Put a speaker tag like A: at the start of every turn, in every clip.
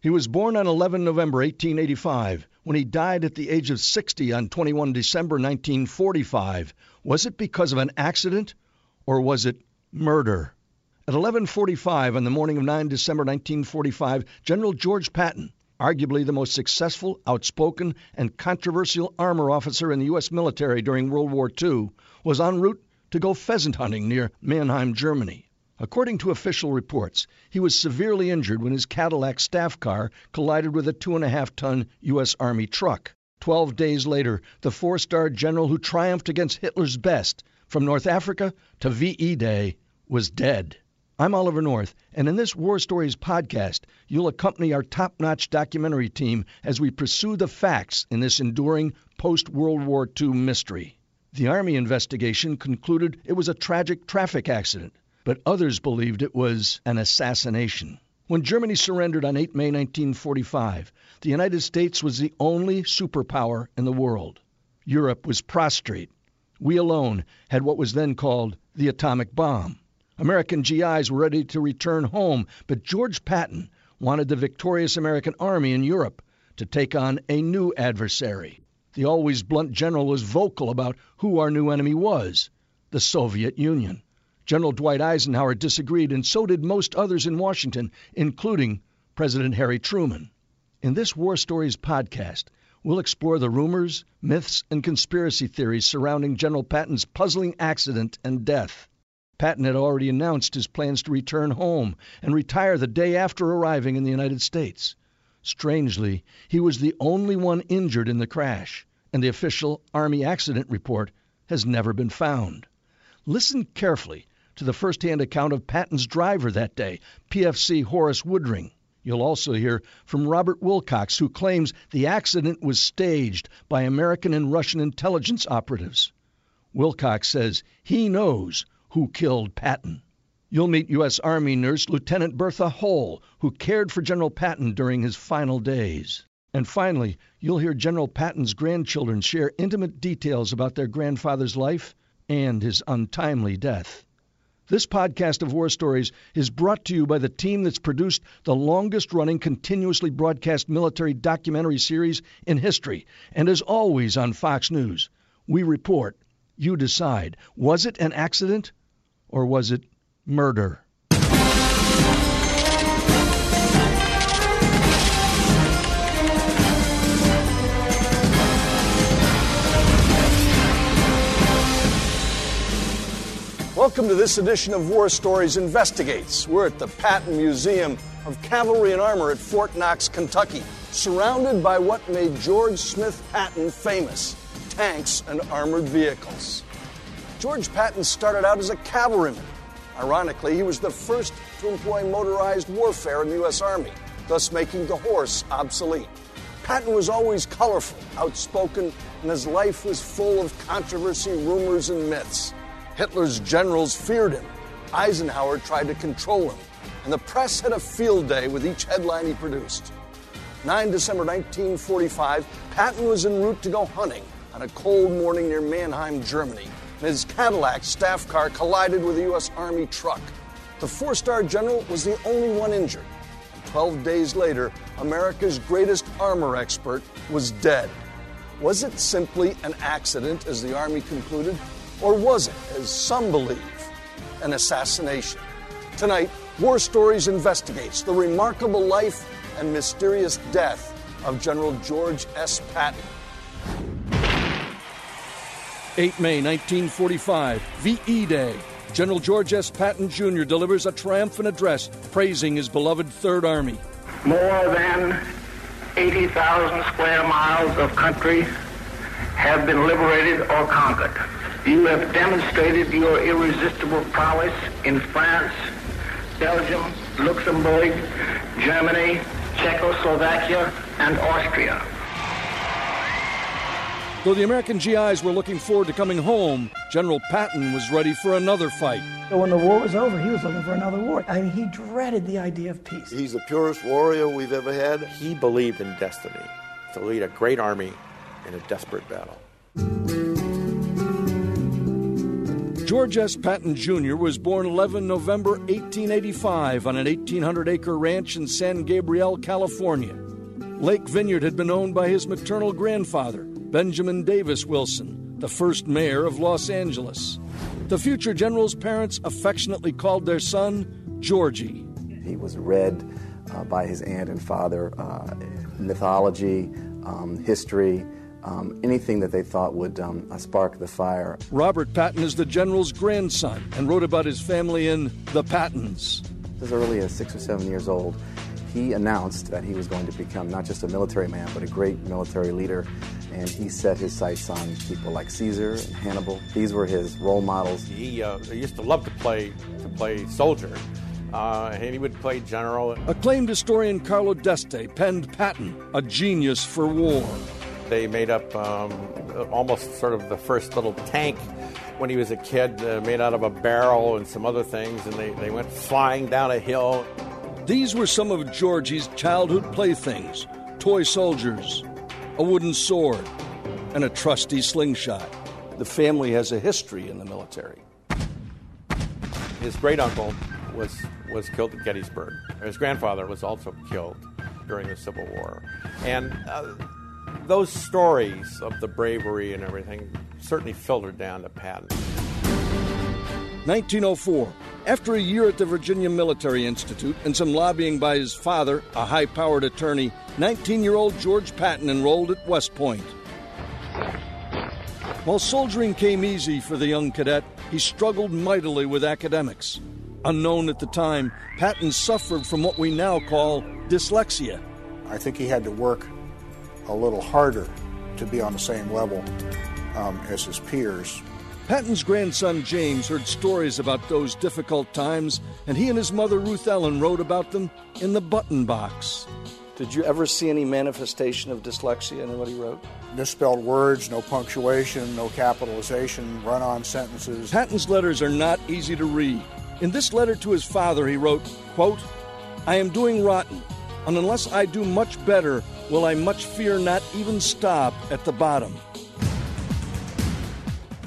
A: He was born on 11 November 1885. When he died at the age of 60 on 21 December 1945, was it because of an accident or was it murder? At 11:45 on the morning of 9 December 1945, General George Patton, arguably the most successful, outspoken, and controversial armor officer in the U.S. military during World War II, was en route to go pheasant hunting near Mannheim, Germany. According to official reports, he was severely injured when his Cadillac staff car collided with a two and a half ton U.S. Army truck. Twelve days later, the four star general who triumphed against Hitler's best, from North Africa to VE Day, was dead. I'm Oliver North, and in this War Stories podcast, you'll accompany our top notch documentary team as we pursue the facts in this enduring post World War II mystery. The Army investigation concluded it was a tragic traffic accident but others believed it was an assassination. When Germany surrendered on 8 May 1945, the United States was the only superpower in the world. Europe was prostrate. We alone had what was then called the atomic bomb. American GIs were ready to return home, but George Patton wanted the victorious American army in Europe to take on a new adversary. The always blunt general was vocal about who our new enemy was the Soviet Union. General Dwight Eisenhower disagreed, and so did most others in Washington, including President Harry Truman. In this War Stories podcast, we'll explore the rumors, myths, and conspiracy theories surrounding General Patton's puzzling accident and death. Patton had already announced his plans to return home and retire the day after arriving in the United States. Strangely, he was the only one injured in the crash, and the official Army accident report has never been found. Listen carefully to the first hand account of Patton's driver that day, PFC Horace Woodring. You'll also hear from Robert Wilcox, who claims the accident was staged by American and Russian intelligence operatives. Wilcox says he knows who killed Patton. You'll meet U.S. Army nurse Lieutenant Bertha Hohle, who cared for General Patton during his final days. And finally, you'll hear General Patton's grandchildren share intimate details about their grandfather's life and his untimely death. This podcast of War Stories is brought to you by the team that's produced the longest running continuously broadcast military documentary series in history. And as always on Fox News, we report, you decide. Was it an accident or was it murder? Welcome to this edition of War Stories Investigates. We're at the Patton Museum of Cavalry and Armor at Fort Knox, Kentucky, surrounded by what made George Smith Patton famous tanks and armored vehicles. George Patton started out as a cavalryman. Ironically, he was the first to employ motorized warfare in the U.S. Army, thus making the horse obsolete. Patton was always colorful, outspoken, and his life was full of controversy, rumors, and myths. Hitler's generals feared him. Eisenhower tried to control him, and the press had a field day with each headline he produced. 9 December 1945, Patton was en route to go hunting on a cold morning near Mannheim, Germany, and his Cadillac staff car collided with a U.S. Army truck. The four star general was the only one injured. Twelve days later, America's greatest armor expert was dead. Was it simply an accident, as the Army concluded? Or was it, as some believe, an assassination? Tonight, War Stories investigates the remarkable life and mysterious death of General George S. Patton. 8 May 1945, VE Day. General George S. Patton Jr. delivers a triumphant address praising his beloved Third Army.
B: More than 80,000 square miles of country have been liberated or conquered. You have demonstrated your irresistible prowess in France, Belgium, Luxembourg, Germany, Czechoslovakia, and Austria.
A: Though the American GIs were looking forward to coming home, General Patton was ready for another fight.
C: When the war was over, he was looking for another war. I mean, he dreaded the idea of peace.
D: He's the purest warrior we've ever had.
E: He believed in destiny to lead a great army in a desperate battle.
A: George S. Patton Jr. was born 11 November 1885 on an 1,800 acre ranch in San Gabriel, California. Lake Vineyard had been owned by his maternal grandfather, Benjamin Davis Wilson, the first mayor of Los Angeles. The future general's parents affectionately called their son Georgie.
F: He was read uh, by his aunt and father uh, mythology, um, history, um, anything that they thought would um, spark the fire.
A: Robert Patton is the general's grandson and wrote about his family in The Pattons.
F: As early as six or seven years old, he announced that he was going to become not just a military man, but a great military leader. And he set his sights on people like Caesar and Hannibal. These were his role models.
E: He, uh, he used to love to play to play soldier. Uh, and he would play general.
A: Acclaimed historian Carlo D'Este penned Patton, a genius for war.
E: They made up um, almost sort of the first little tank when he was a kid, uh, made out of a barrel and some other things, and they, they went flying down a hill.
A: These were some of Georgie's childhood playthings toy soldiers, a wooden sword, and a trusty slingshot. The family has a history in the military.
E: His great uncle was, was killed at Gettysburg. His grandfather was also killed during the Civil War. And uh, those stories of the bravery and everything certainly filtered down to Patton.
A: 1904. After a year at the Virginia Military Institute and some lobbying by his father, a high powered attorney, 19 year old George Patton enrolled at West Point. While soldiering came easy for the young cadet, he struggled mightily with academics. Unknown at the time, Patton suffered from what we now call dyslexia.
G: I think he had to work a little harder to be on the same level um, as his peers.
A: Patton's grandson James heard stories about those difficult times, and he and his mother Ruth Ellen wrote about them in the button box. Did you ever see any manifestation of dyslexia in what he wrote?
G: Misspelled words, no punctuation, no capitalization, run on sentences.
A: Patton's letters are not easy to read. In this letter to his father, he wrote, quote, I am doing rotten, and unless I do much better, will I much fear not even stop at the bottom.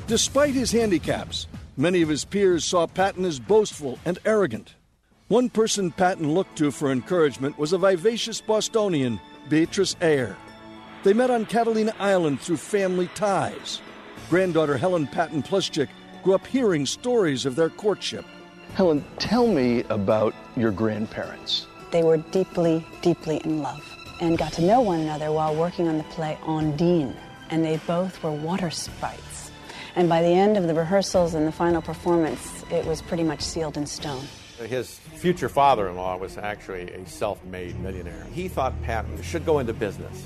A: Despite his handicaps, many of his peers saw Patton as boastful and arrogant. One person Patton looked to for encouragement was a vivacious Bostonian, Beatrice Ayer. They met on Catalina Island through family ties. Granddaughter Helen Patton Plusczyk grew up hearing stories of their courtship. Helen, tell me about your grandparents.
H: They were deeply, deeply in love and got to know one another while working on the play Ondine. And they both were water sprites. And by the end of the rehearsals and the final performance, it was pretty much sealed in stone.
E: His future father in law was actually a self made millionaire. He thought Patton should go into business,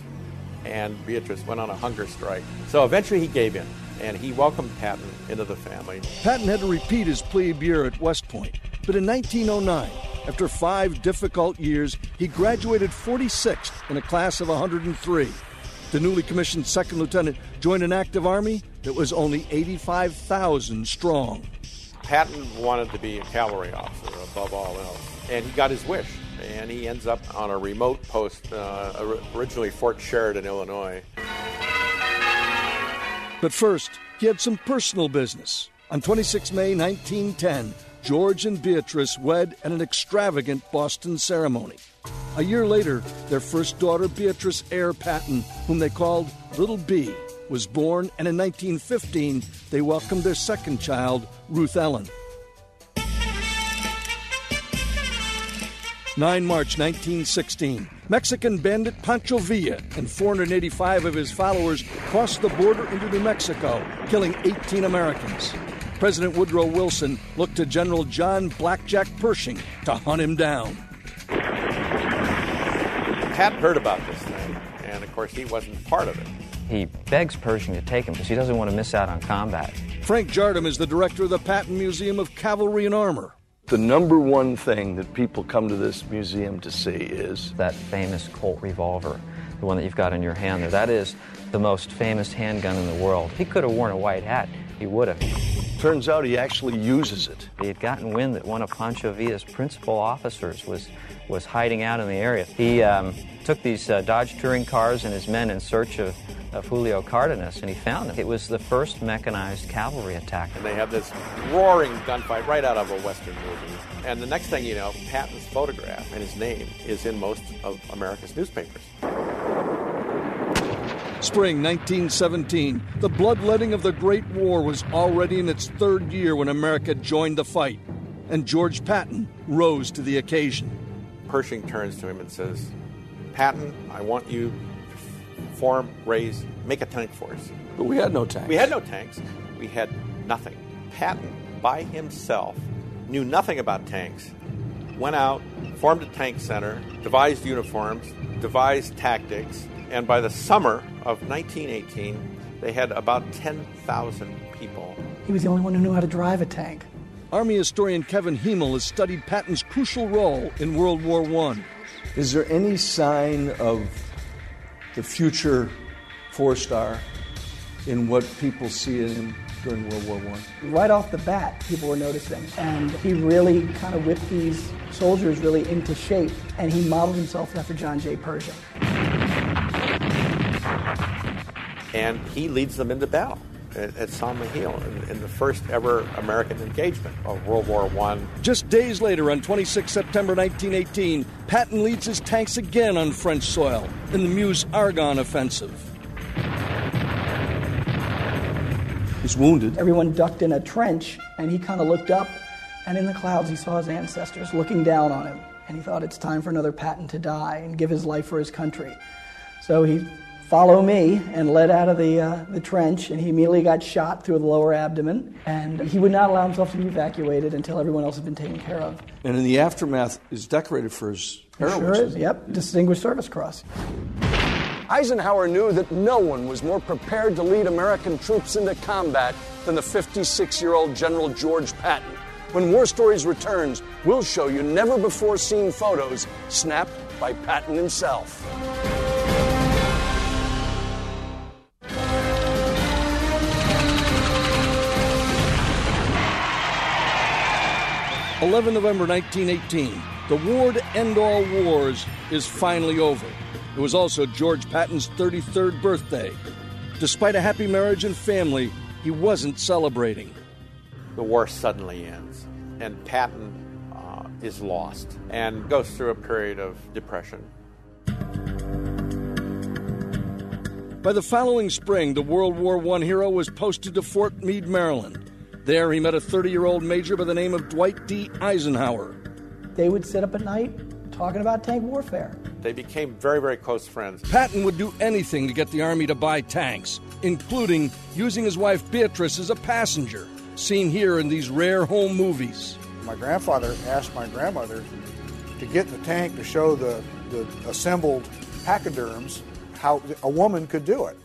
E: and Beatrice went on a hunger strike. So eventually he gave in, and he welcomed Patton into the family.
A: Patton had to repeat his plebe year at West Point, but in 1909, after five difficult years, he graduated 46th in a class of 103. The newly commissioned second lieutenant joined an active army that was only 85,000 strong.
E: Patton wanted to be a cavalry officer above all else, and he got his wish. And he ends up on a remote post, uh, originally Fort Sheridan, Illinois.
A: But first, he had some personal business. On 26 May 1910, George and Beatrice wed at an extravagant Boston ceremony. A year later, their first daughter, Beatrice Ayer Patton, whom they called Little B, was born, and in 1915, they welcomed their second child, Ruth Ellen. 9 March 1916. Mexican bandit Pancho Villa and 485 of his followers crossed the border into New Mexico, killing 18 Americans. President Woodrow Wilson looked to General John Blackjack Pershing to hunt him down.
E: Pat heard about this thing, and of course, he wasn't part of it.
I: He begs Pershing to take him because he doesn't want to miss out on combat.
A: Frank Jardim is the director of the Patton Museum of Cavalry and Armor. The number one thing that people come to this museum to see is
I: that famous Colt revolver, the one that you've got in your hand there. That is the most famous handgun in the world. He could have worn a white hat, he would have.
A: Turns out he actually uses it.
I: He had gotten wind that one of Pancho Villa's principal officers was, was hiding out in the area. He um, took these uh, Dodge touring cars and his men in search of, of Julio Cardenas, and he found him. It was the first mechanized cavalry attack.
E: And they have this roaring gunfight right out of a Western movie. And the next thing you know, Patton's photograph and his name is in most of America's newspapers.
A: Spring 1917, the bloodletting of the Great War was already in its third year when America joined the fight, and George Patton rose to the occasion.
E: Pershing turns to him and says, Patton, I want you to form, raise, make a tank force.
A: But we had no tanks.
E: We had no tanks. We had nothing. Patton, by himself, knew nothing about tanks, went out, formed a tank center, devised uniforms, devised tactics, and by the summer of 1918, they had about 10,000 people.
C: He was the only one who knew how to drive a tank.
A: Army historian Kevin Hymel has studied Patton's crucial role in World War I. Is there any sign of the future four star in what people see in him during World War I?
C: Right off the bat, people were noticing. And he really kind of whipped these soldiers really into shape. And he modeled himself after John J. Pershing.
E: And he leads them into battle at, at St. Mihiel in, in, the first ever American engagement of World War I.
A: Just days later, on 26 September 1918, Patton leads his tanks again on French soil in the Meuse Argonne offensive. He's wounded.
C: Everyone ducked in a trench, and he kind of looked up, and in the clouds, he saw his ancestors looking down on him. And he thought it's time for another Patton to die and give his life for his country. So he follow me and led out of the, uh, the trench and he immediately got shot through the lower abdomen. And he would not allow himself to be evacuated until everyone else had been taken care of.
A: And in the aftermath is decorated for his heroism
C: sure is. Yep. Distinguished service cross.
J: Eisenhower knew that no one was more prepared to lead american troops into combat than the 56 year old general george patton. When war stories returns we'll show you never before seen photos snapped by patton himself
A: 11 November 1918, the war to end all wars is finally over. It was also George Patton's 33rd birthday. Despite a happy marriage and family, he wasn't celebrating.
E: The war suddenly ends, and Patton uh, is lost and goes through a period of depression.
A: By the following spring, the World War I hero was posted to Fort Meade, Maryland. There, he met a 30 year old major by the name of Dwight D. Eisenhower.
C: They would sit up at night talking about tank warfare.
E: They became very, very close friends.
A: Patton would do anything to get the Army to buy tanks, including using his wife Beatrice as a passenger, seen here in these rare home movies.
G: My grandfather asked my grandmother to get in the tank to show the, the assembled pachyderms how a woman could do it.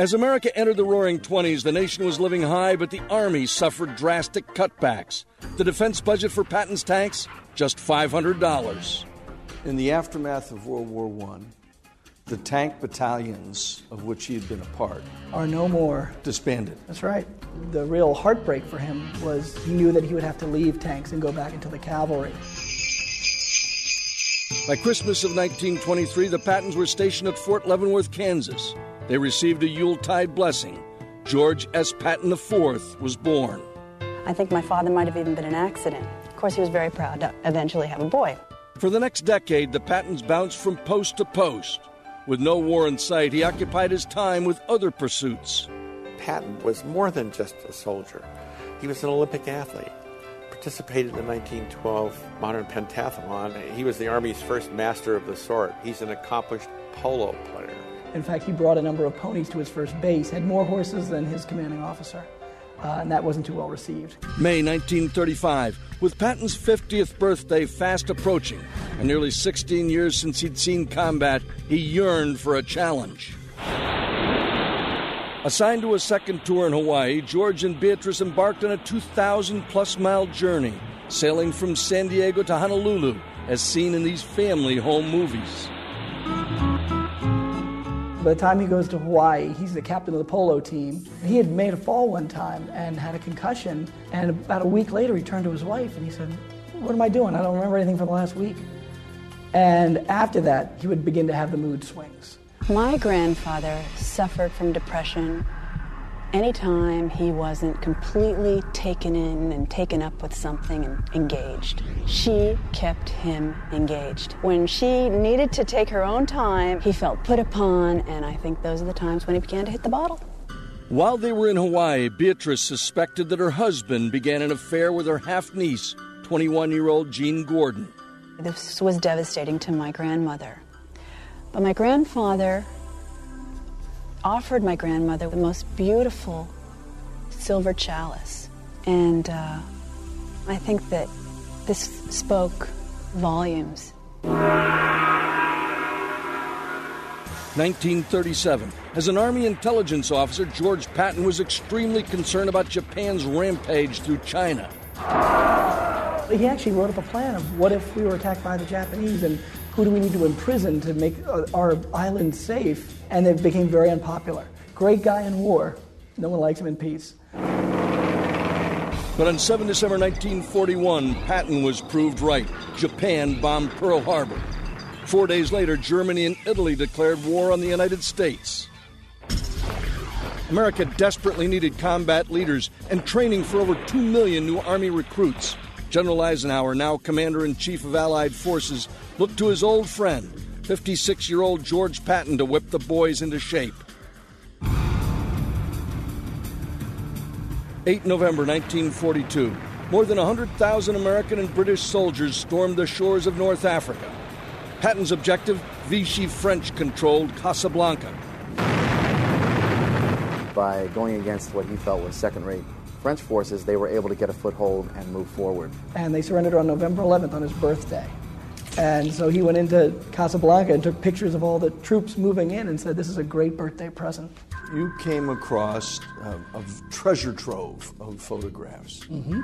A: As America entered the roaring 20s, the nation was living high, but the Army suffered drastic cutbacks. The defense budget for Patton's tanks, just $500. In the aftermath of World War I, the tank battalions of which he had been a part
C: are no more
A: disbanded.
C: That's right. The real heartbreak for him was he knew that he would have to leave tanks and go back into the cavalry.
A: By Christmas of 1923, the Pattons were stationed at Fort Leavenworth, Kansas. They received a Yuletide blessing. George S. Patton IV was born.
H: I think my father might have even been an accident. Of course, he was very proud to eventually have a boy.
A: For the next decade, the Pattons bounced from post to post. With no war in sight, he occupied his time with other pursuits.
E: Patton was more than just a soldier, he was an Olympic athlete. Participated in the 1912 modern pentathlon. He was the Army's first master of the sword. He's an accomplished polo player.
C: In fact, he brought a number of ponies to his first base, had more horses than his commanding officer. Uh, and that wasn't too well received.
A: May 1935, with Patton's 50th birthday fast approaching, and nearly 16 years since he'd seen combat, he yearned for a challenge. Assigned to a second tour in Hawaii, George and Beatrice embarked on a 2,000 plus mile journey, sailing from San Diego to Honolulu, as seen in these family home movies.
C: By the time he goes to Hawaii, he's the captain of the polo team. He had made a fall one time and had a concussion. And about a week later, he turned to his wife and he said, What am I doing? I don't remember anything from the last week. And after that, he would begin to have the mood swings.
H: My grandfather suffered from depression anytime he wasn't completely taken in and taken up with something and engaged. She kept him engaged. When she needed to take her own time, he felt put upon, and I think those are the times when he began to hit the bottle.
A: While they were in Hawaii, Beatrice suspected that her husband began an affair with her half niece, 21 year old Jean Gordon.
H: This was devastating to my grandmother. But my grandfather offered my grandmother the most beautiful silver chalice. And uh, I think that this spoke volumes.
A: 1937. As an Army intelligence officer, George Patton was extremely concerned about Japan's rampage through China.
C: He actually wrote up a plan of what if we were attacked by the Japanese and who do we need to imprison to make uh, our island safe? And it became very unpopular. Great guy in war, no one likes him in peace.
A: But on 7 December 1941, Patton was proved right. Japan bombed Pearl Harbor. Four days later, Germany and Italy declared war on the United States. America desperately needed combat leaders and training for over 2 million new Army recruits. General Eisenhower, now Commander in Chief of Allied Forces, looked to his old friend, 56 year old George Patton, to whip the boys into shape. 8 November 1942. More than 100,000 American and British soldiers stormed the shores of North Africa. Patton's objective Vichy French controlled Casablanca.
F: By going against what he felt was second rate French forces, they were able to get a foothold and move forward.
C: And they surrendered on November 11th on his birthday. And so he went into Casablanca and took pictures of all the troops moving in and said, This is a great birthday present.
K: You came across uh, a treasure trove of photographs
C: mm-hmm.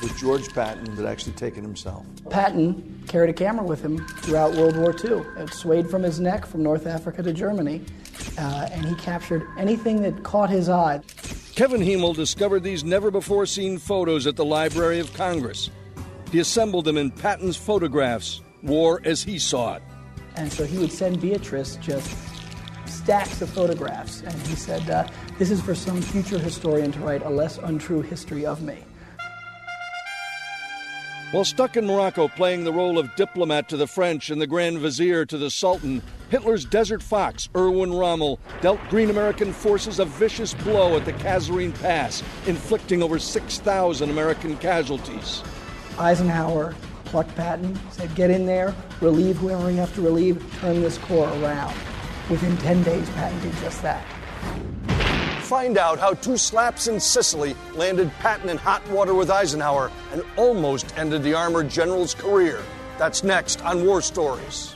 K: with George Patton that actually taken himself.
C: Patton carried a camera with him throughout World War II. It swayed from his neck from North Africa to Germany, uh, and he captured anything that caught his eye.
A: Kevin Hymel discovered these never before seen photos at the Library of Congress. He assembled them in Patton's photographs, war as he saw it.
C: And so he would send Beatrice just stacks of photographs, and he said, uh, This is for some future historian to write a less untrue history of me.
A: While stuck in Morocco playing the role of diplomat to the French and the Grand Vizier to the Sultan, Hitler's Desert Fox, Erwin Rommel, dealt Green American forces a vicious blow at the Kasserine Pass, inflicting over 6,000 American casualties.
C: Eisenhower plucked Patton, said, Get in there, relieve whoever you have to relieve, turn this corps around. Within 10 days, Patton did just that.
A: Find out how two slaps in Sicily landed Patton in hot water with Eisenhower and almost ended the armored general's career. That's next on War Stories.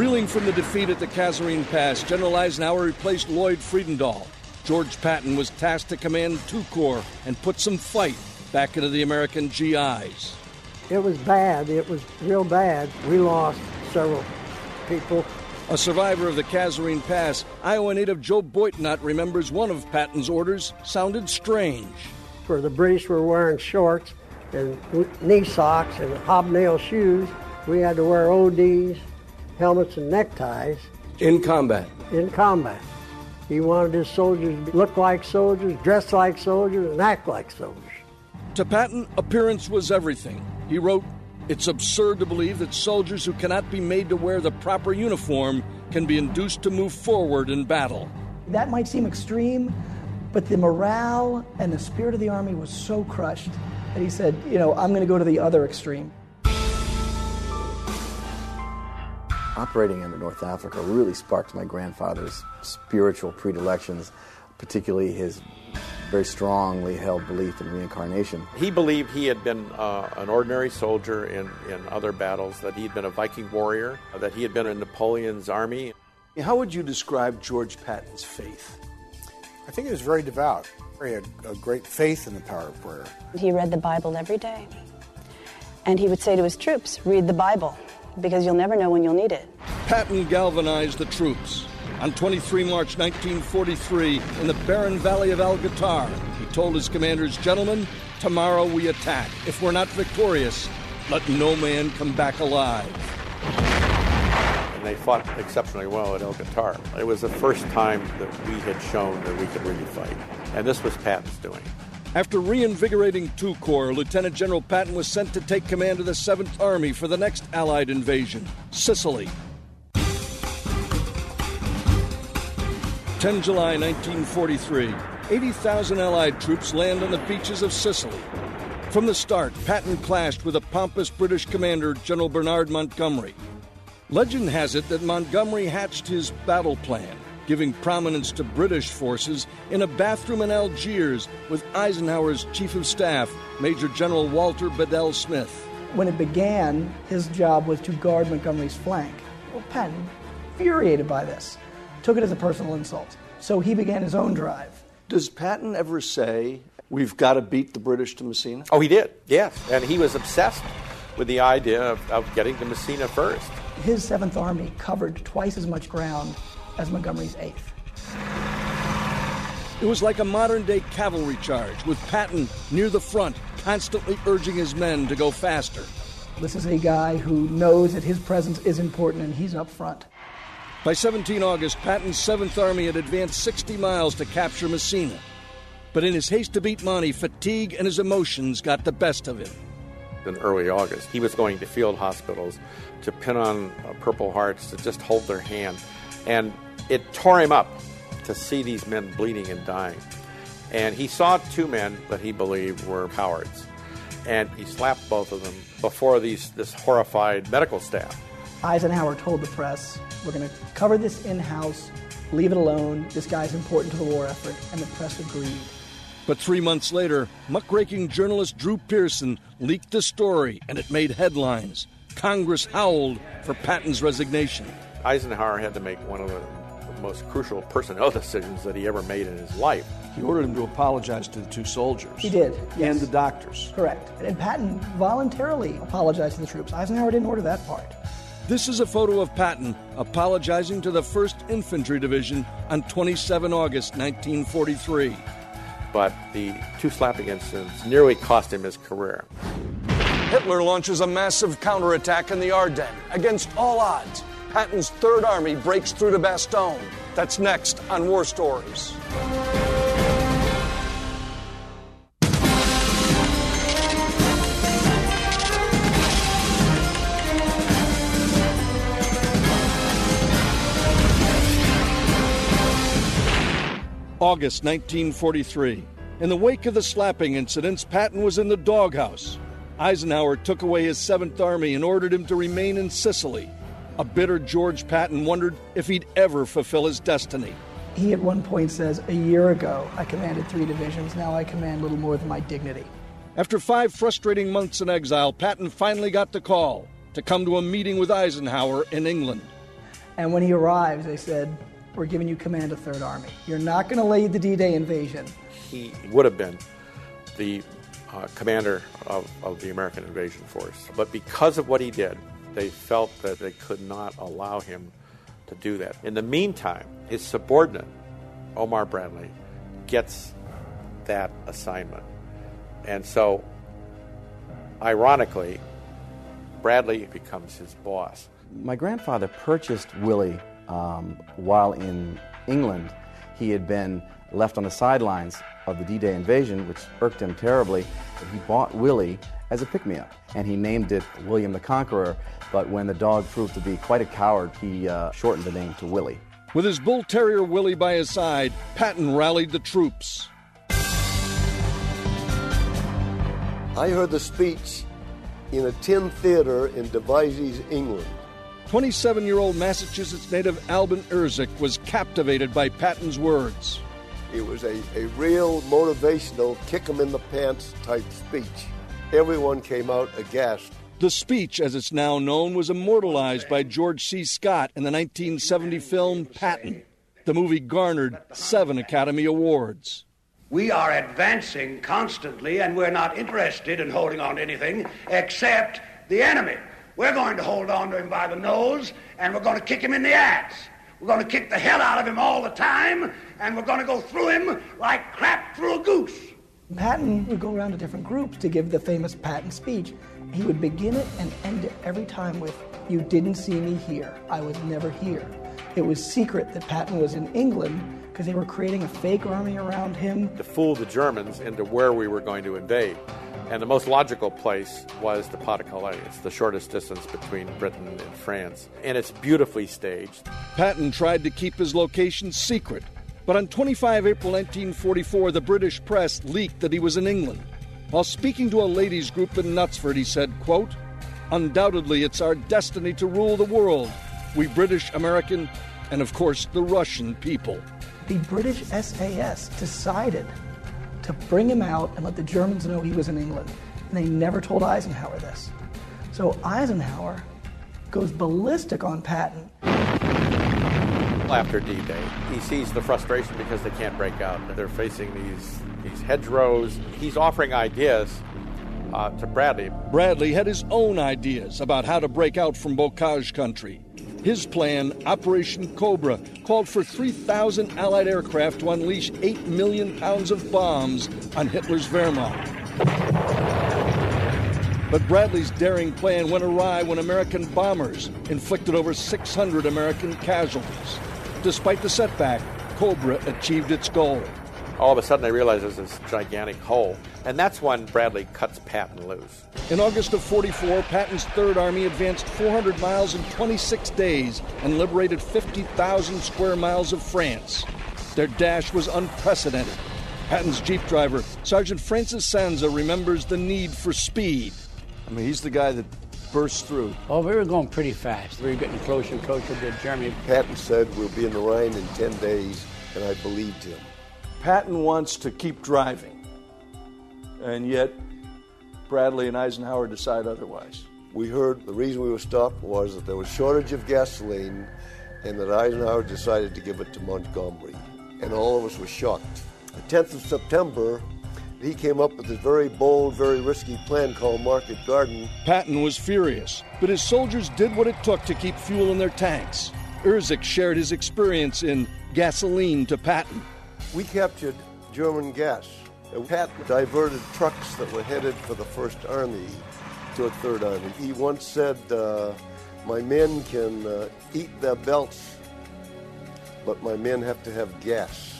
A: Reeling from the defeat at the Kasserine Pass, General Eisenhower replaced Lloyd Fredendall. George Patton was tasked to command two corps and put some fight back into the American GIs.
L: It was bad. It was real bad. We lost several people.
A: A survivor of the Kasserine Pass, Iowa native Joe Boitnott remembers one of Patton's orders sounded strange.
L: For the British were wearing shorts and knee socks and hobnail shoes. We had to wear ODs, helmets, and neckties.
A: In combat?
L: In combat. He wanted his soldiers to look like soldiers, dress like soldiers, and act like soldiers.
A: To Patton, appearance was everything. He wrote, It's absurd to believe that soldiers who cannot be made to wear the proper uniform can be induced to move forward in battle.
C: That might seem extreme, but the morale and the spirit of the Army was so crushed that he said, You know, I'm going to go to the other extreme.
F: Operating in North Africa really sparked my grandfather's spiritual predilections, particularly his very strongly held belief in reincarnation.
E: He believed he had been uh, an ordinary soldier in, in other battles, that he had been a Viking warrior, that he had been in Napoleon's army.
K: How would you describe George Patton's faith?
G: I think he was very devout. He had a great faith in the power of prayer.
H: He read the Bible every day. And he would say to his troops, read the Bible, because you'll never know when you'll need it.
A: Patton galvanized the troops. On 23 March 1943, in the barren valley of El Guettar, he told his commanders, Gentlemen, tomorrow we attack. If we're not victorious, let no man come back alive.
E: And they fought exceptionally well at El Guettar. It was the first time that we had shown that we could really fight. And this was Patton's doing.
A: After reinvigorating two corps, Lieutenant General Patton was sent to take command of the 7th Army for the next Allied invasion, Sicily. 10 July 1943, 80,000 Allied troops land on the beaches of Sicily. From the start, Patton clashed with a pompous British commander, General Bernard Montgomery. Legend has it that Montgomery hatched his battle plan, giving prominence to British forces in a bathroom in Algiers with Eisenhower's chief of staff, Major General Walter Bedell Smith.
C: When it began, his job was to guard Montgomery's flank. Well, Patton, infuriated by this, took it as a personal insult. So he began his own drive.
D: Does Patton ever say, we've got to beat the British to Messina?
E: Oh, he did, yes. And he was obsessed with the idea of, of getting to Messina first.
C: His 7th Army covered twice as much ground as Montgomery's 8th.
A: It was like a modern day cavalry charge, with Patton near the front, constantly urging his men to go faster.
C: This is a guy who knows that his presence is important and he's up front.
A: By 17 August, Patton's 7th Army had advanced 60 miles to capture Messina. But in his haste to beat Monty, fatigue and his emotions got the best of him.
E: In early August, he was going to field hospitals to pin on uh, Purple Hearts to just hold their hand. And it tore him up to see these men bleeding and dying. And he saw two men that he believed were cowards. And he slapped both of them before these, this horrified medical staff.
C: Eisenhower told the press, We're going to cover this in house, leave it alone. This guy's important to the war effort. And the press agreed.
A: But three months later, muckraking journalist Drew Pearson leaked the story, and it made headlines. Congress howled for Patton's resignation.
E: Eisenhower had to make one of the most crucial personnel decisions that he ever made in his life.
D: He ordered him to apologize to the two soldiers.
C: He did. Yes.
D: And the doctors.
C: Correct. And Patton voluntarily apologized to the troops. Eisenhower didn't order that part.
A: This is a photo of Patton apologizing to the 1st Infantry Division on 27 August 1943.
E: But the two slapping incidents nearly cost him his career.
J: Hitler launches a massive counterattack in the Ardennes. Against all odds, Patton's Third Army breaks through to Bastogne. That's next on War Stories.
A: August 1943. In the wake of the slapping incidents, Patton was in the doghouse. Eisenhower took away his 7th Army and ordered him to remain in Sicily. A bitter George Patton wondered if he'd ever fulfill his destiny.
C: He at one point says, A year ago, I commanded three divisions. Now I command little more than my dignity.
A: After five frustrating months in exile, Patton finally got the call to come to a meeting with Eisenhower in England.
C: And when he arrives, they said, We're giving you command of Third Army. You're not going to lead the D Day invasion.
E: He would have been the uh, commander of, of the American invasion force. But because of what he did, they felt that they could not allow him to do that. In the meantime, his subordinate, Omar Bradley, gets that assignment. And so, ironically, Bradley becomes his boss.
F: My grandfather purchased Willie um, while in England. He had been left on the sidelines of the D Day invasion, which irked him terribly. He bought Willie as a pick me up, and he named it William the Conqueror. But when the dog proved to be quite a coward, he uh, shortened the name to Willie.
A: With his bull terrier Willie by his side, Patton rallied the troops.
D: I heard the speech in a tin theater in Devizes, England.
A: 27 year old Massachusetts native Albin Irzyk was captivated by Patton's words.
D: It was a, a real motivational, kick kick 'em in the pants type speech. Everyone came out aghast.
A: The speech, as it's now known, was immortalized by George C. Scott in the 1970 film Patton. The movie garnered seven Academy Awards.
M: We are advancing constantly, and we're not interested in holding on to anything except the enemy. We're going to hold on to him by the nose, and we're going to kick him in the ass. We're going to kick the hell out of him all the time, and we're going to go through him like crap through a goose.
C: Patton would go around to different groups to give the famous Patton speech. He would begin it and end it every time with, You didn't see me here. I was never here. It was secret that Patton was in England because they were creating a fake army around him.
E: To fool the Germans into where we were going to invade. And the most logical place was the Pas de Calais. It's the shortest distance between Britain and France. And it's beautifully staged.
A: Patton tried to keep his location secret, but on 25 April 1944, the British press leaked that he was in England. While speaking to a ladies' group in Knutsford, he said, quote, Undoubtedly, it's our destiny to rule the world. We British, American, and of course, the Russian people
C: the British SAS decided to bring him out and let the Germans know he was in England. And they never told Eisenhower this. So Eisenhower goes ballistic on Patton.
E: After D Day, he sees the frustration because they can't break out. They're facing these, these hedgerows. He's offering ideas uh, to Bradley.
A: Bradley had his own ideas about how to break out from Bocage country. His plan, Operation Cobra, called for 3,000 Allied aircraft to unleash 8 million pounds of bombs on Hitler's Wehrmacht. But Bradley's daring plan went awry when American bombers inflicted over 600 American casualties. Despite the setback, Cobra achieved its goal
E: all of a sudden I realize there's this gigantic hole. And that's when Bradley cuts Patton loose.
A: In August of 44, Patton's Third Army advanced 400 miles in 26 days and liberated 50,000 square miles of France. Their dash was unprecedented. Patton's jeep driver, Sergeant Francis Sanza, remembers the need for speed.
N: I mean, he's the guy that burst through.
O: Oh, we were going pretty fast. We were getting closer and closer to Germany.
D: Patton said we'll be in the Rhine in 10 days, and I believed him.
N: Patton wants to keep driving, and yet Bradley and Eisenhower decide otherwise.
D: We heard the reason we were stopped was that there was shortage of gasoline, and that Eisenhower decided to give it to Montgomery, and all of us were shocked. The 10th of September, he came up with this very bold, very risky plan called Market Garden.
A: Patton was furious, but his soldiers did what it took to keep fuel in their tanks. Irzyk shared his experience in gasoline to Patton
D: we captured German gas. And Pat diverted trucks that were headed for the First Army to a Third Army. He once said, uh, My men can uh, eat their belts, but my men have to have gas.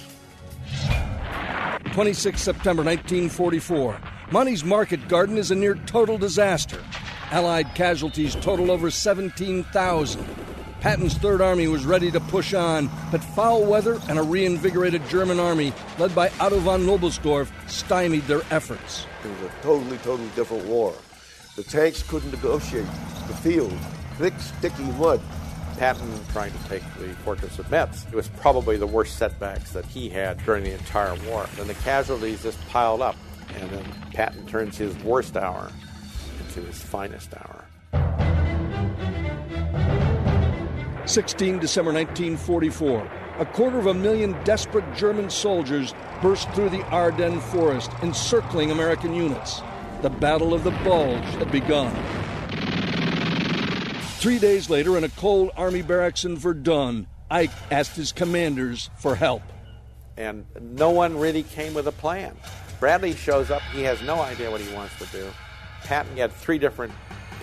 A: 26 September 1944. Monty's Market Garden is a near total disaster. Allied casualties total over 17,000. Patton's Third Army was ready to push on, but foul weather and a reinvigorated German army, led by Otto von Knobelsdorff stymied their efforts.
D: It was a totally, totally different war. The tanks couldn't negotiate. The field, thick, sticky mud.
E: Patton trying to take the fortress of Metz. It was probably the worst setbacks that he had during the entire war. And the casualties just piled up. And then Patton turns his worst hour into his finest hour.
A: 16 December 1944. A quarter of a million desperate German soldiers burst through the Ardennes forest, encircling American units. The Battle of the Bulge had begun. Three days later, in a cold army barracks in Verdun, Ike asked his commanders for help.
E: And no one really came with a plan. Bradley shows up, he has no idea what he wants to do. Patton had three different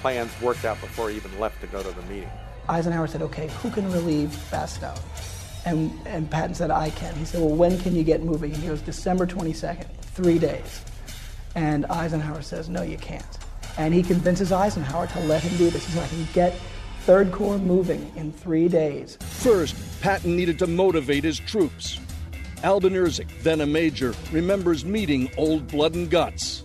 E: plans worked out before he even left to go to the meeting.
C: Eisenhower said, okay, who can relieve Bastogne? And, and Patton said, I can. He said, well, when can you get moving? And he goes, December 22nd, three days. And Eisenhower says, no, you can't. And he convinces Eisenhower to let him do this. He said, I can get Third Corps moving in three days.
A: First, Patton needed to motivate his troops. Albin Irzyk, then a major, remembers meeting old blood and guts.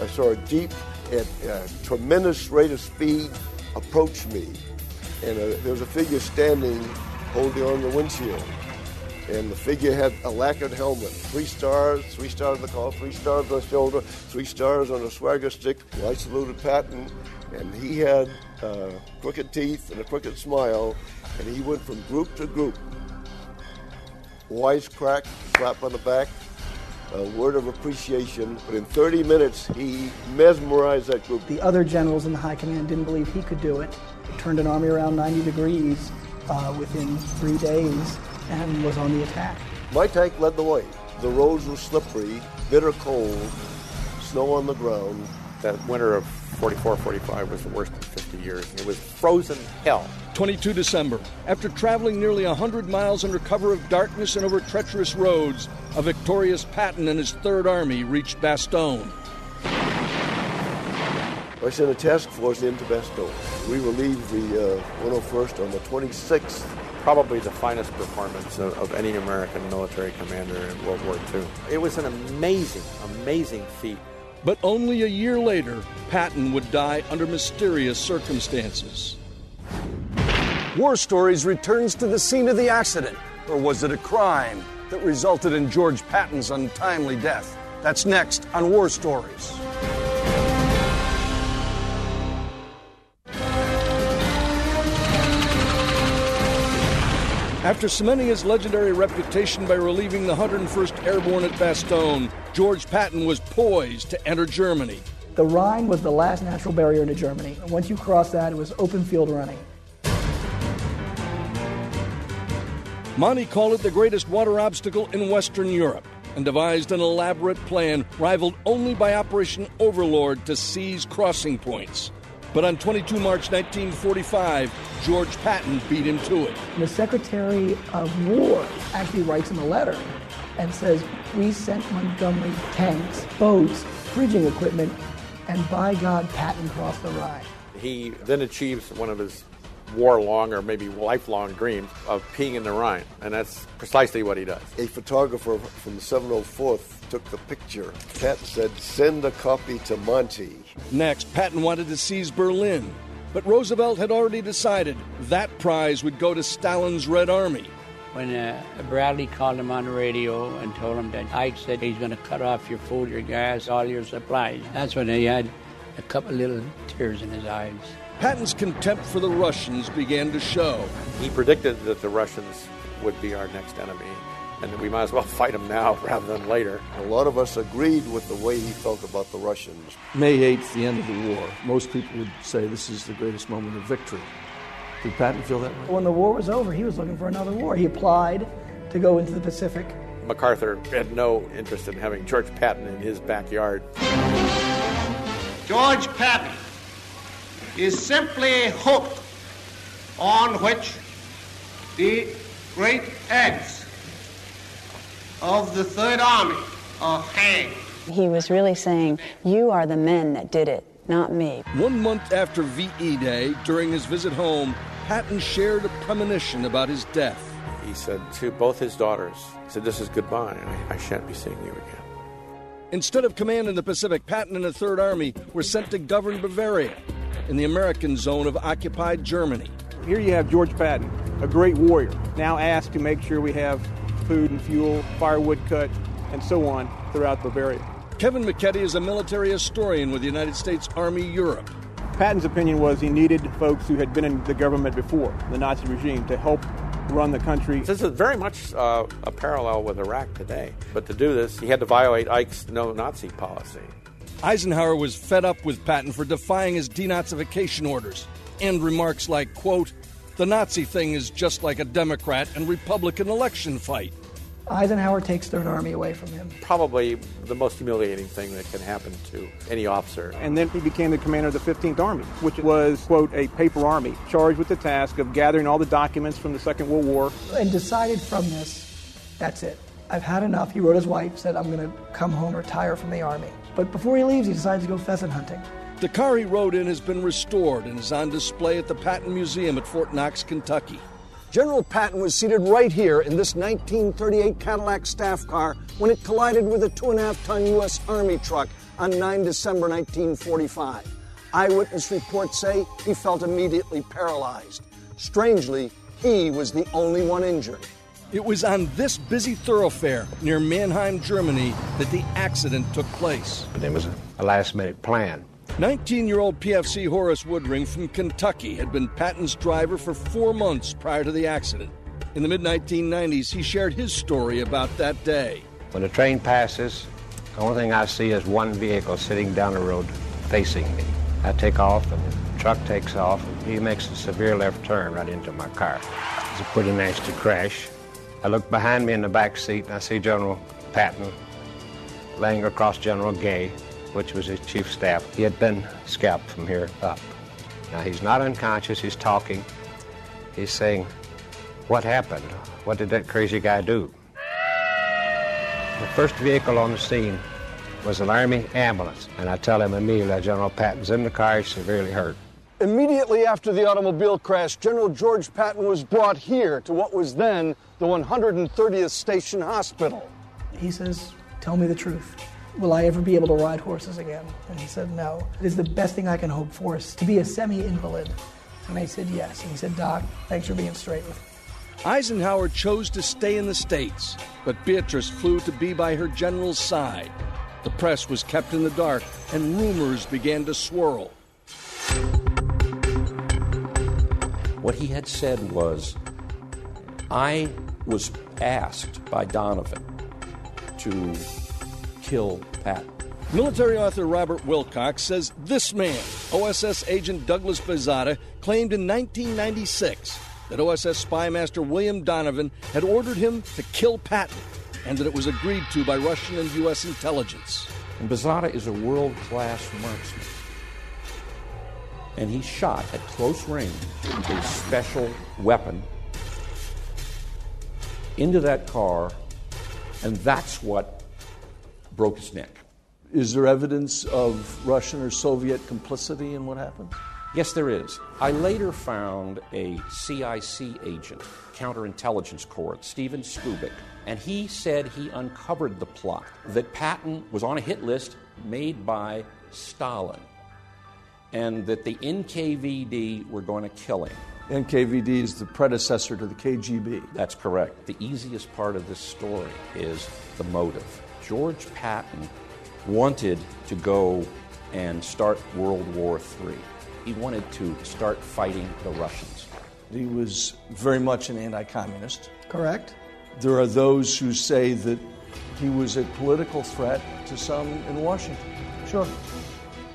D: I saw a jeep at a uh, tremendous rate of speed approach me and a, there was a figure standing holding on the windshield. And the figure had a lacquered helmet, three stars, three stars on the collar, three stars on the shoulder, three stars on a swagger stick. Well, I saluted Patton, and he had uh, crooked teeth and a crooked smile, and he went from group to group. Wisecrack, slap on the back, a word of appreciation. But in 30 minutes, he mesmerized that group.
C: The other generals in the high command didn't believe he could do it. Turned an army around 90 degrees uh, within three days and was on the attack.
D: My tank led the way. The roads were slippery, bitter cold, snow on the ground.
E: That winter of 44 45 was the worst in 50 years. It was frozen hell.
A: 22 December. After traveling nearly 100 miles under cover of darkness and over treacherous roads, a victorious Patton and his Third Army reached Bastogne.
D: I sent a task force into Bastogne. We relieved the uh, 101st on the 26th.
E: Probably the finest performance of, of any American military commander in World War II. It was an amazing, amazing feat.
A: But only a year later, Patton would die under mysterious circumstances.
J: War Stories returns to the scene of the accident, or was it a crime that resulted in George Patton's untimely death? That's next on War Stories.
A: After cementing his legendary reputation by relieving the 101st Airborne at Bastogne, George Patton was poised to enter Germany.
C: The Rhine was the last natural barrier into Germany. And once you crossed that, it was open field running.
A: Monty called it the greatest water obstacle in Western Europe and devised an elaborate plan rivaled only by Operation Overlord to seize crossing points. But on 22 March 1945, George Patton beat him to it.
C: The Secretary of War actually writes him a letter and says, We sent Montgomery tanks, boats, bridging equipment, and by God, Patton crossed the Rhine.
E: He then achieves one of his war long or maybe lifelong dream of peeing in the Rhine, and that's precisely what he does.
D: A photographer from the 704th took the picture. Patton said, Send a copy to Monty.
A: Next, Patton wanted to seize Berlin, but Roosevelt had already decided that prize would go to Stalin's Red Army.
O: When uh, Bradley called him on the radio and told him that Ike said he's going to cut off your food, your gas, all your supplies, that's when he had a couple little tears in his eyes.
A: Patton's contempt for the Russians began to show.
E: He predicted that the Russians would be our next enemy and that we might as well fight them now rather than later.
D: A lot of us agreed with the way he felt about the Russians.
N: May 8th, the end of the war. Most people would say this is the greatest moment of victory. Did Patton feel that way?
C: When the war was over, he was looking for another war. He applied to go into the Pacific.
E: MacArthur had no interest in having George Patton in his backyard.
P: George Patton is simply a hook on which the great acts of the Third Army are hanged.
H: He was really saying, You are the men that did it, not me.
A: One month after VE Day, during his visit home, Patton shared a premonition about his death.
E: He said to both his daughters, he said, This is goodbye, and I, I shan't be seeing you again.
A: Instead of command in the Pacific, Patton and the Third Army were sent to govern Bavaria in the American zone of occupied Germany.
Q: Here you have George Patton, a great warrior, now asked to make sure we have food and fuel, firewood cut, and so on throughout Bavaria.
A: Kevin McKetty is a military historian with the United States Army Europe.
Q: Patton's opinion was he needed folks who had been in the government before, the Nazi regime, to help run the country.
E: This is very much uh, a parallel with Iraq today. But to do this, he had to violate Ike's no Nazi policy.
A: Eisenhower was fed up with Patton for defying his denazification orders and remarks like, quote, the Nazi thing is just like a Democrat and Republican election fight.
C: Eisenhower takes Third Army away from him.
E: Probably the most humiliating thing that can happen to any officer.
Q: And then he became the commander of the 15th Army, which was, quote, a paper army, charged with the task of gathering all the documents from the Second World War.
C: And decided from this, that's it. I've had enough. He wrote his wife, said, I'm going to come home, retire from the Army. But before he leaves, he decides to go pheasant hunting.
A: The car he rode in has been restored and is on display at the Patton Museum at Fort Knox, Kentucky.
J: General Patton was seated right here in this 1938 Cadillac staff car when it collided with a two and a half ton U.S. Army truck on 9 December 1945. Eyewitness reports say he felt immediately paralyzed. Strangely, he was the only one injured.
A: It was on this busy thoroughfare near Mannheim, Germany, that the accident took place.
R: It was a last minute plan.
A: 19 year old PFC Horace Woodring from Kentucky had been Patton's driver for four months prior to the accident. In the mid 1990s, he shared his story about that day.
R: When the train passes, the only thing I see is one vehicle sitting down the road facing me. I take off, and the truck takes off, and he makes a severe left turn right into my car. It's a pretty nasty crash. I look behind me in the back seat, and I see General Patton laying across General Gay, which was his chief staff. He had been scalped from here up. Now, he's not unconscious, he's talking. He's saying, What happened? What did that crazy guy do? The first vehicle on the scene was an Army ambulance, and I tell him immediately General Patton's in the car, he's severely hurt.
J: Immediately after the automobile crash, General George Patton was brought here to what was then the 130th Station Hospital.
C: He says, Tell me the truth. Will I ever be able to ride horses again? And he said, No. It is the best thing I can hope for is to be a semi invalid. And I said, Yes. And he said, Doc, thanks for being straight with me.
A: Eisenhower chose to stay in the States, but Beatrice flew to be by her general's side. The press was kept in the dark, and rumors began to swirl.
S: What he had said was, I was asked by Donovan to kill Patton.
A: Military author Robert Wilcox says this man, OSS agent Douglas Bazata, claimed in 1996 that OSS spymaster William Donovan had ordered him to kill Patton and that it was agreed to by Russian and U.S. intelligence.
S: And Bazata is a world class marksman. And he shot at close range with a special weapon into that car, and that's what broke his neck.
N: Is there evidence of Russian or Soviet complicity in what happened?
S: Yes, there is. I later found a CIC agent, counterintelligence corps, Stephen Skubik, and he said he uncovered the plot that Patton was on a hit list made by Stalin, and that the NKVD were going to kill him.
N: NKVD is the predecessor to the KGB.
S: That's correct. The easiest part of this story is the motive. George Patton wanted to go and start World War III. He wanted to start fighting the Russians.
N: He was very much an anti communist.
C: Correct.
N: There are those who say that he was a political threat to some in Washington.
C: Sure.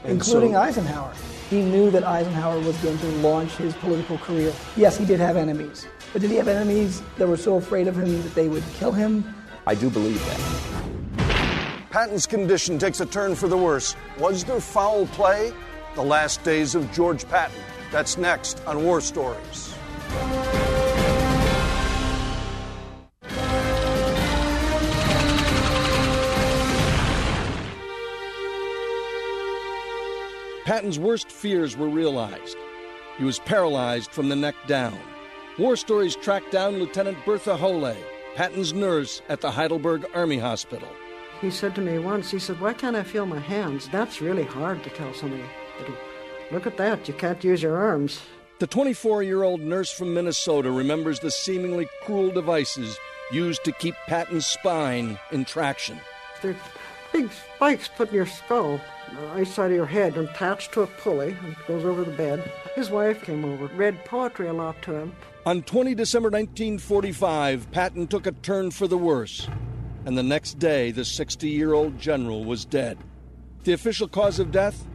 N: And
C: Including
N: so-
C: Eisenhower. He knew that Eisenhower was going to launch his political career. Yes, he did have enemies. But did he have enemies that were so afraid of him that they would kill him?
S: I do believe that.
J: Patton's condition takes a turn for the worse. Was there foul play? The last days of George Patton. That's next on War Stories.
A: Patton's worst fears were realized. He was paralyzed from the neck down. War Stories tracked down Lieutenant Bertha Hohle, Patton's nurse at the Heidelberg Army Hospital.
L: He said to me once, he said, Why can't I feel my hands? That's really hard to tell somebody. Look at that, you can't use your arms.
A: The 24 year old nurse from Minnesota remembers the seemingly cruel devices used to keep Patton's spine in traction.
L: They're big spikes put in your skull, uh, each side of your head, and attached to a pulley, and goes over the bed. His wife came over, read poetry a lot to him.
A: On 20 December 1945, Patton took a turn for the worse, and the next day, the 60 year old general was dead. The official cause of death?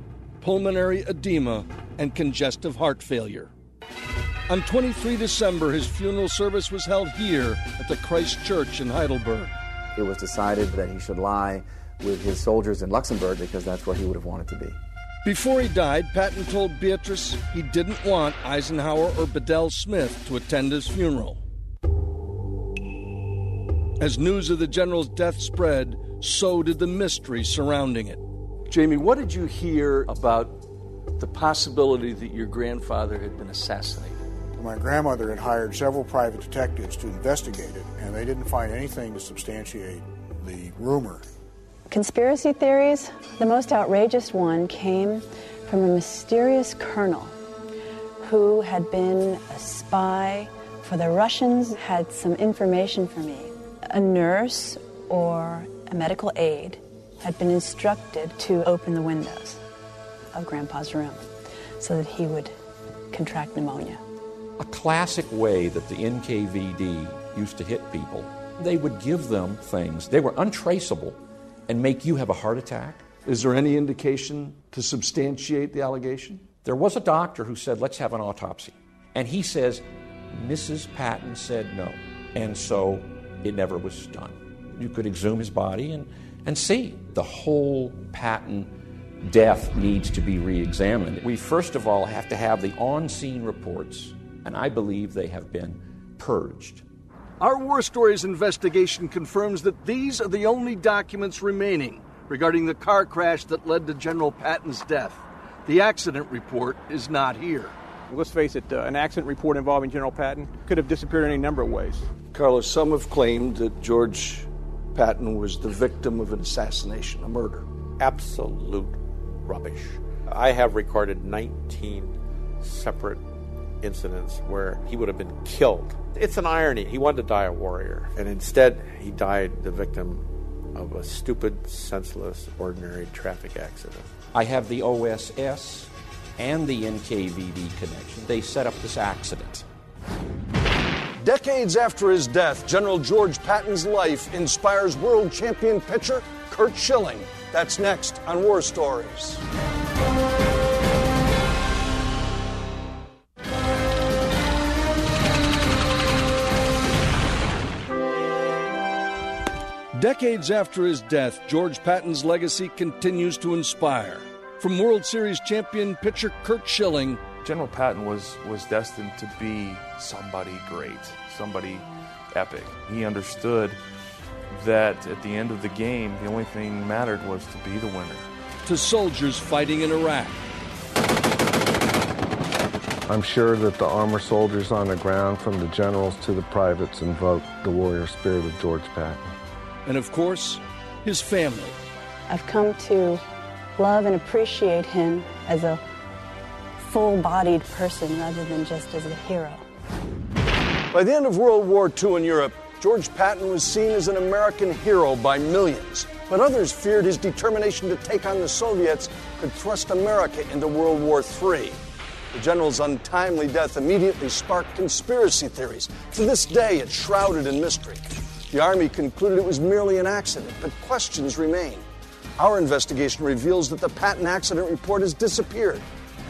A: Pulmonary edema and congestive heart failure. On 23 December, his funeral service was held here at the Christ Church in Heidelberg.
F: It was decided that he should lie with his soldiers in Luxembourg because that's where he would have wanted to be.
A: Before he died, Patton told Beatrice he didn't want Eisenhower or Bedell Smith to attend his funeral. As news of the general's death spread, so did the mystery surrounding it.
N: Jamie, what did you hear about the possibility that your grandfather had been assassinated?
G: My grandmother had hired several private detectives to investigate it, and they didn't find anything to substantiate the rumor.
H: Conspiracy theories, the most outrageous one came from a mysterious colonel who had been a spy for the Russians, had some information for me. A nurse or a medical aide had been instructed to open the windows of Grandpa's room so that he would contract pneumonia.
S: A classic way that the NKVD used to hit people They would give them things, they were untraceable, and make you have a heart attack.
T: Is there any indication to substantiate the allegation?
S: There was a doctor who said, let's have an autopsy. And he says, Mrs. Patton said no. And so it never was done. You could exhume his body and, and see the whole Patton death needs to be re examined. We first of all have to have the on scene reports, and I believe they have been purged.
U: Our War Stories investigation confirms that these are the only documents remaining regarding the car crash that led to General Patton's death. The accident report is not here.
Q: Let's face it, uh, an accident report involving General Patton could have disappeared in any number of ways.
T: Carlos, some have claimed that George Patton was the victim of an assassination, a murder.
E: Absolute rubbish. I have recorded 19 separate incidents where he would have been killed. It's an irony. He wanted to die a warrior, and instead, he died the victim of a stupid, senseless, ordinary traffic accident.
S: I have the OSS and the NKVD connection. They set up this accident.
A: Decades after his death, General George Patton's life inspires world champion pitcher Curt Schilling. That's next on War Stories.
U: Decades after his death, George Patton's legacy continues to inspire. From World Series champion pitcher Curt Schilling,
V: General Patton was, was destined to be somebody great, somebody epic. He understood that at the end of the game, the only thing mattered was to be the winner.
U: To soldiers fighting in Iraq.
W: I'm sure that the armor soldiers on the ground, from the generals to the privates, invoke the warrior spirit of George Patton.
U: And of course, his family.
H: I've come to love and appreciate him as a full bodied person rather than just as a hero.
A: By the end of World War II in Europe, George Patton was seen as an American hero by millions. But others feared his determination to take on the Soviets could thrust America into World War III. The general's untimely death immediately sparked conspiracy theories. To this day, it's shrouded in mystery. The Army concluded it was merely an accident, but questions remain. Our investigation reveals that the Patton accident report has disappeared.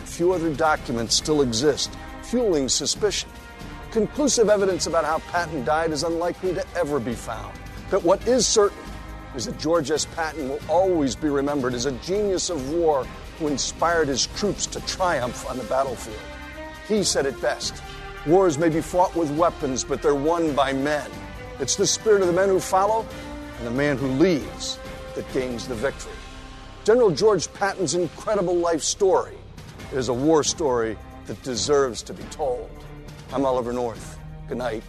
A: A few other documents still exist, fueling suspicion. Conclusive evidence about how Patton died is unlikely to ever be found. But what is certain is that George S. Patton will always be remembered as a genius of war who inspired his troops to triumph on the battlefield. He said it best Wars may be fought with weapons, but they're won by men. It's the spirit of the men who follow and the man who leads that gains the victory. General George Patton's incredible life story is a war story that deserves to be told. I'm Oliver North. Good night